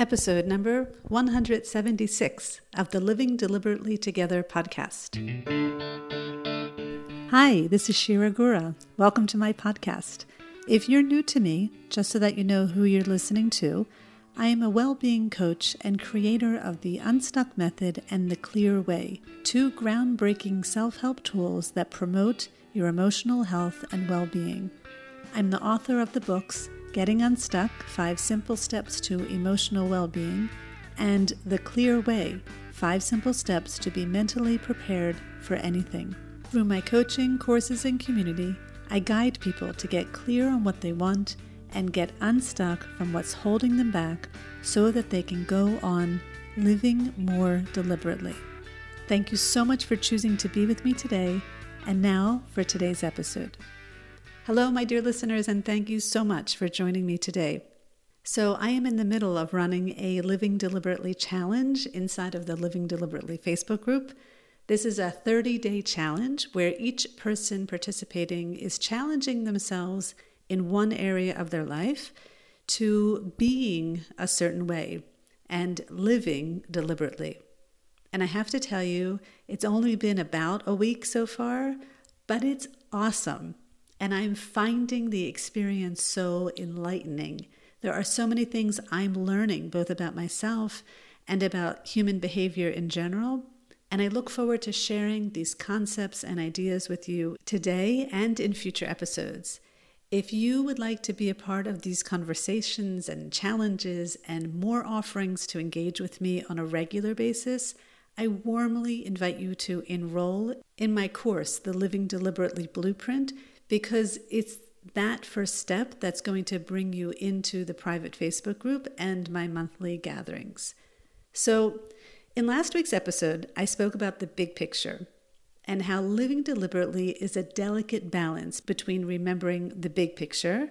episode number 176 of the Living Deliberately Together podcast. Hi, this is Shira Gura. Welcome to my podcast. If you're new to me, just so that you know who you're listening to, I am a well being coach and creator of the Unstuck Method and the Clear Way, two groundbreaking self help tools that promote your emotional health and well being. I'm the author of the books Getting Unstuck Five Simple Steps to Emotional Well-Being, and The Clear Way Five Simple Steps to Be Mentally Prepared for Anything. Through my coaching, courses, and community, I guide people to get clear on what they want and get unstuck from what's holding them back so that they can go on living more deliberately. Thank you so much for choosing to be with me today. And now for today's episode. Hello, my dear listeners, and thank you so much for joining me today. So, I am in the middle of running a Living Deliberately challenge inside of the Living Deliberately Facebook group. This is a 30 day challenge where each person participating is challenging themselves in one area of their life to being a certain way and living deliberately. And I have to tell you, it's only been about a week so far, but it's awesome. And I'm finding the experience so enlightening. There are so many things I'm learning, both about myself and about human behavior in general. And I look forward to sharing these concepts and ideas with you today and in future episodes. If you would like to be a part of these conversations and challenges and more offerings to engage with me on a regular basis, I warmly invite you to enroll in my course, The Living Deliberately Blueprint because it's that first step that's going to bring you into the private Facebook group and my monthly gatherings. So, in last week's episode, I spoke about the big picture and how living deliberately is a delicate balance between remembering the big picture,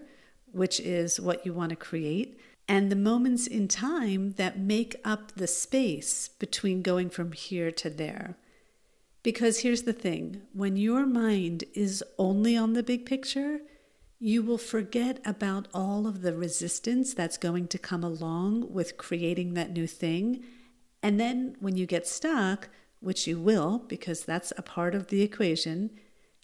which is what you want to create, and the moments in time that make up the space between going from here to there. Because here's the thing when your mind is only on the big picture, you will forget about all of the resistance that's going to come along with creating that new thing. And then when you get stuck, which you will, because that's a part of the equation,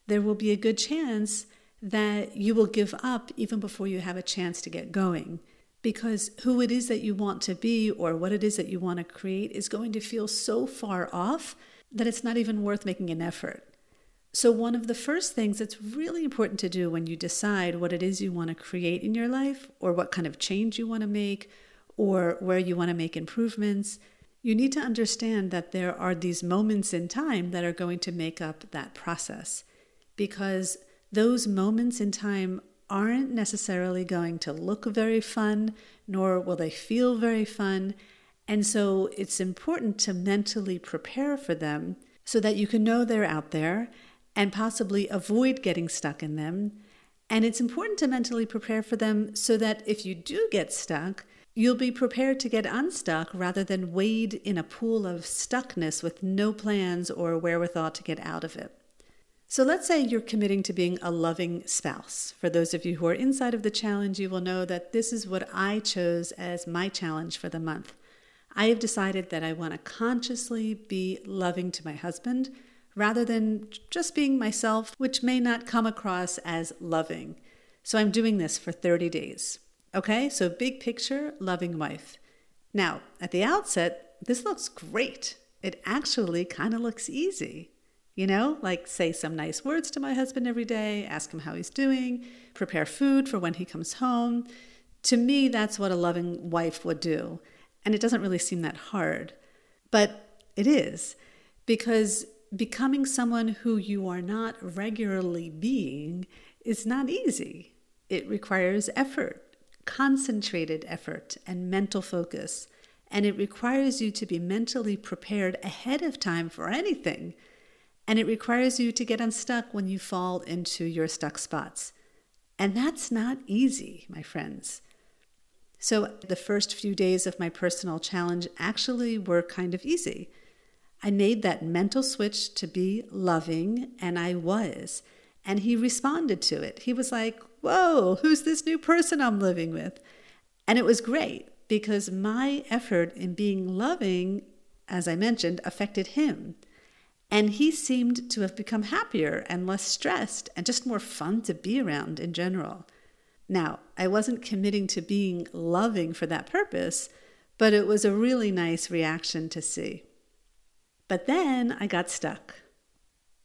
there will be a good chance that you will give up even before you have a chance to get going. Because who it is that you want to be or what it is that you want to create is going to feel so far off that it's not even worth making an effort. So, one of the first things that's really important to do when you decide what it is you want to create in your life, or what kind of change you want to make, or where you want to make improvements, you need to understand that there are these moments in time that are going to make up that process. Because those moments in time aren't necessarily going to look very fun, nor will they feel very fun. And so it's important to mentally prepare for them so that you can know they're out there and possibly avoid getting stuck in them. And it's important to mentally prepare for them so that if you do get stuck, you'll be prepared to get unstuck rather than wade in a pool of stuckness with no plans or wherewithal to get out of it. So let's say you're committing to being a loving spouse. For those of you who are inside of the challenge, you will know that this is what I chose as my challenge for the month. I have decided that I want to consciously be loving to my husband rather than just being myself, which may not come across as loving. So I'm doing this for 30 days. Okay, so big picture, loving wife. Now, at the outset, this looks great. It actually kind of looks easy. You know, like say some nice words to my husband every day, ask him how he's doing, prepare food for when he comes home. To me, that's what a loving wife would do. And it doesn't really seem that hard, but it is because becoming someone who you are not regularly being is not easy. It requires effort, concentrated effort, and mental focus. And it requires you to be mentally prepared ahead of time for anything. And it requires you to get unstuck when you fall into your stuck spots. And that's not easy, my friends. So the first few days of my personal challenge actually were kind of easy. I made that mental switch to be loving, and I was. And he responded to it. He was like, Whoa, who's this new person I'm living with? And it was great because my effort in being loving, as I mentioned, affected him. And he seemed to have become happier and less stressed and just more fun to be around in general. Now, I wasn't committing to being loving for that purpose, but it was a really nice reaction to see. But then I got stuck.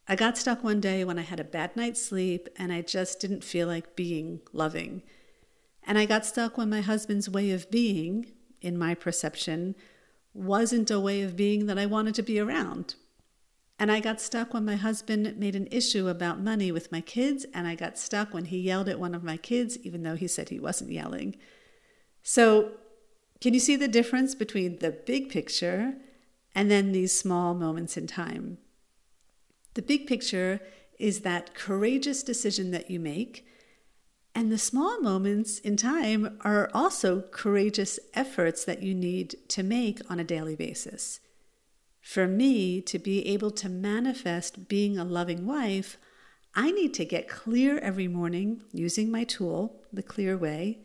I got stuck one day when I had a bad night's sleep and I just didn't feel like being loving. And I got stuck when my husband's way of being, in my perception, wasn't a way of being that I wanted to be around. And I got stuck when my husband made an issue about money with my kids, and I got stuck when he yelled at one of my kids, even though he said he wasn't yelling. So, can you see the difference between the big picture and then these small moments in time? The big picture is that courageous decision that you make and the small moments in time are also courageous efforts that you need to make on a daily basis. For me to be able to manifest being a loving wife, I need to get clear every morning using my tool, the clear way.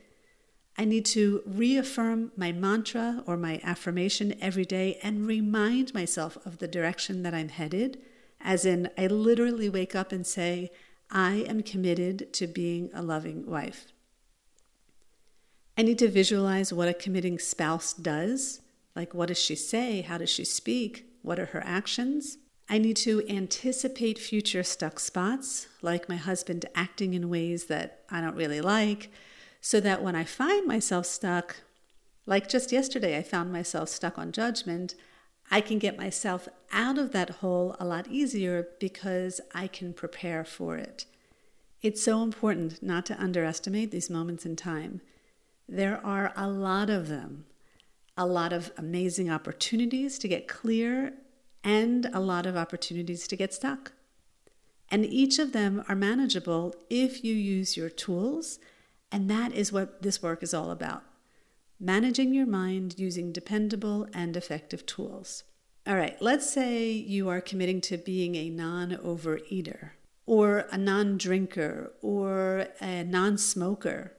I need to reaffirm my mantra or my affirmation every day and remind myself of the direction that I'm headed. As in, I literally wake up and say, I am committed to being a loving wife. I need to visualize what a committing spouse does. Like, what does she say? How does she speak? What are her actions? I need to anticipate future stuck spots, like my husband acting in ways that I don't really like, so that when I find myself stuck, like just yesterday, I found myself stuck on judgment, I can get myself out of that hole a lot easier because I can prepare for it. It's so important not to underestimate these moments in time. There are a lot of them, a lot of amazing opportunities to get clear, and a lot of opportunities to get stuck. And each of them are manageable if you use your tools, and that is what this work is all about managing your mind using dependable and effective tools. All right, let's say you are committing to being a non overeater, or a non drinker, or a non smoker.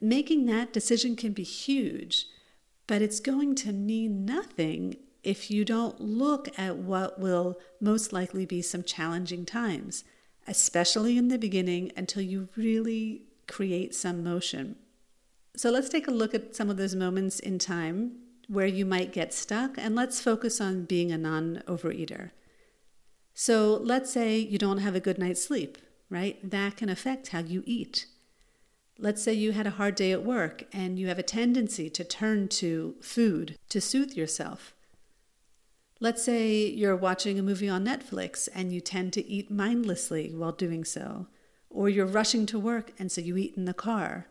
Making that decision can be huge, but it's going to mean nothing if you don't look at what will most likely be some challenging times, especially in the beginning until you really create some motion. So let's take a look at some of those moments in time where you might get stuck, and let's focus on being a non overeater. So let's say you don't have a good night's sleep, right? That can affect how you eat. Let's say you had a hard day at work and you have a tendency to turn to food to soothe yourself. Let's say you're watching a movie on Netflix and you tend to eat mindlessly while doing so, or you're rushing to work and so you eat in the car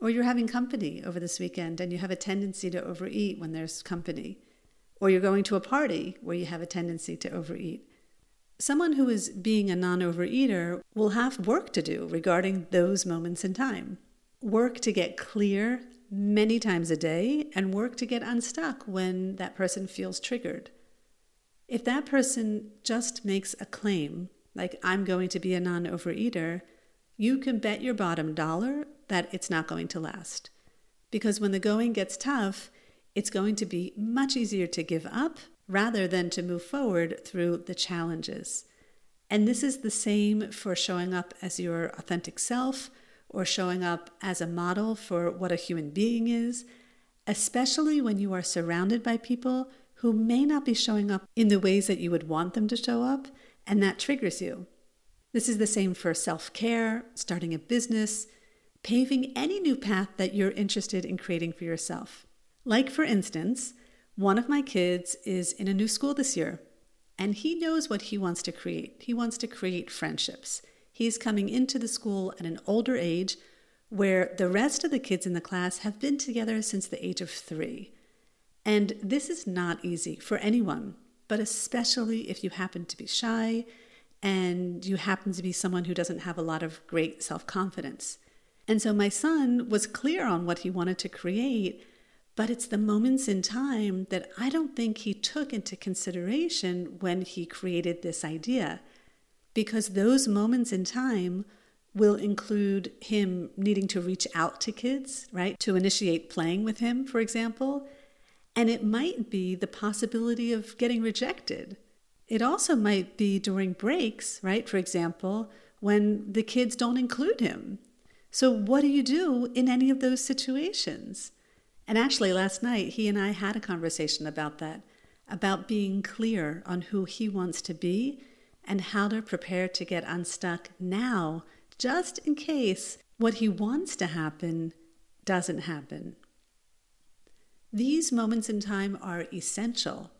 or you're having company over this weekend and you have a tendency to overeat when there's company. Or you're going to a party where you have a tendency to overeat. Someone who is being a non overeater will have work to do regarding those moments in time. Work to get clear many times a day and work to get unstuck when that person feels triggered. If that person just makes a claim, like, I'm going to be a non overeater, you can bet your bottom dollar that it's not going to last. Because when the going gets tough, it's going to be much easier to give up rather than to move forward through the challenges. And this is the same for showing up as your authentic self or showing up as a model for what a human being is, especially when you are surrounded by people who may not be showing up in the ways that you would want them to show up, and that triggers you. This is the same for self care, starting a business, paving any new path that you're interested in creating for yourself. Like, for instance, one of my kids is in a new school this year, and he knows what he wants to create. He wants to create friendships. He's coming into the school at an older age where the rest of the kids in the class have been together since the age of three. And this is not easy for anyone, but especially if you happen to be shy and you happen to be someone who doesn't have a lot of great self confidence. And so my son was clear on what he wanted to create, but it's the moments in time that I don't think he took into consideration when he created this idea. Because those moments in time will include him needing to reach out to kids, right? To initiate playing with him, for example. And it might be the possibility of getting rejected. It also might be during breaks, right? For example, when the kids don't include him. So, what do you do in any of those situations? And actually, last night, he and I had a conversation about that, about being clear on who he wants to be and how to prepare to get unstuck now, just in case what he wants to happen doesn't happen. These moments in time are essential.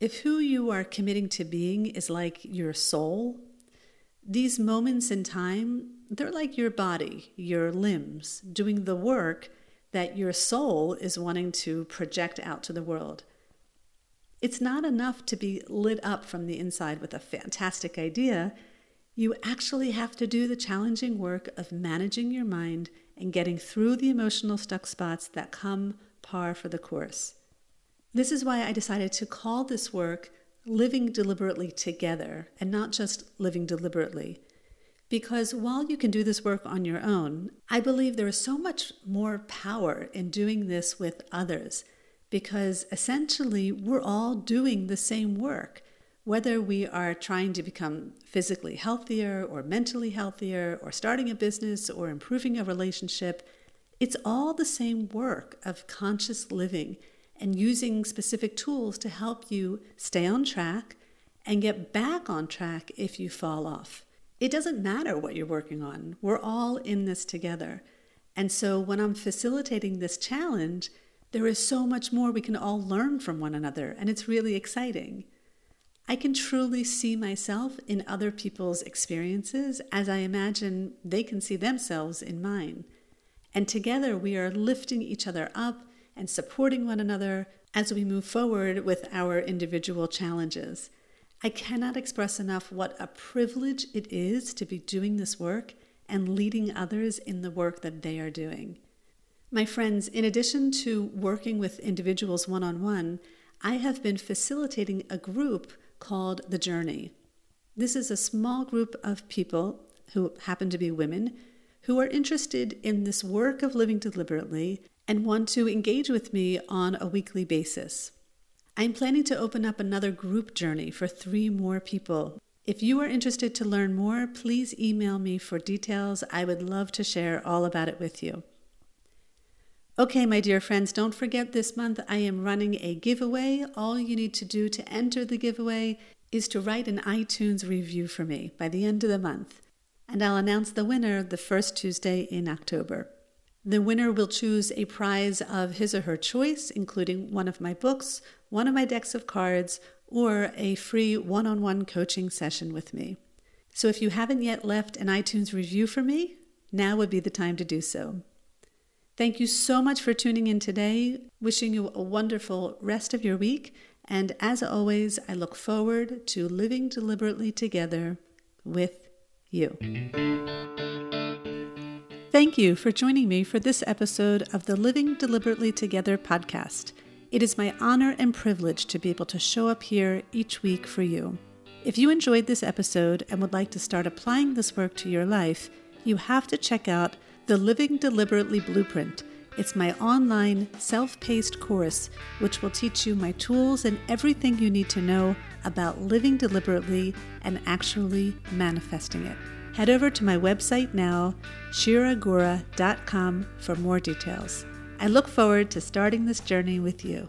If who you are committing to being is like your soul, these moments in time, they're like your body, your limbs, doing the work that your soul is wanting to project out to the world. It's not enough to be lit up from the inside with a fantastic idea. You actually have to do the challenging work of managing your mind and getting through the emotional stuck spots that come par for the course. This is why I decided to call this work living deliberately together and not just living deliberately. Because while you can do this work on your own, I believe there is so much more power in doing this with others because essentially we're all doing the same work. Whether we are trying to become physically healthier or mentally healthier or starting a business or improving a relationship, it's all the same work of conscious living and using specific tools to help you stay on track and get back on track if you fall off. It doesn't matter what you're working on, we're all in this together. And so when I'm facilitating this challenge, there is so much more we can all learn from one another, and it's really exciting. I can truly see myself in other people's experiences as I imagine they can see themselves in mine. And together we are lifting each other up and supporting one another as we move forward with our individual challenges. I cannot express enough what a privilege it is to be doing this work and leading others in the work that they are doing. My friends, in addition to working with individuals one on one, I have been facilitating a group called The Journey. This is a small group of people who happen to be women who are interested in this work of living deliberately and want to engage with me on a weekly basis. I'm planning to open up another group journey for three more people. If you are interested to learn more, please email me for details. I would love to share all about it with you. Okay, my dear friends, don't forget this month I am running a giveaway. All you need to do to enter the giveaway is to write an iTunes review for me by the end of the month, and I'll announce the winner the first Tuesday in October. The winner will choose a prize of his or her choice, including one of my books, one of my decks of cards, or a free one on one coaching session with me. So if you haven't yet left an iTunes review for me, now would be the time to do so. Thank you so much for tuning in today. Wishing you a wonderful rest of your week. And as always, I look forward to living deliberately together with you. Thank you for joining me for this episode of the Living Deliberately Together podcast. It is my honor and privilege to be able to show up here each week for you. If you enjoyed this episode and would like to start applying this work to your life, you have to check out the Living Deliberately Blueprint. It's my online, self paced course, which will teach you my tools and everything you need to know about living deliberately and actually manifesting it. Head over to my website now, shiragura.com, for more details. I look forward to starting this journey with you.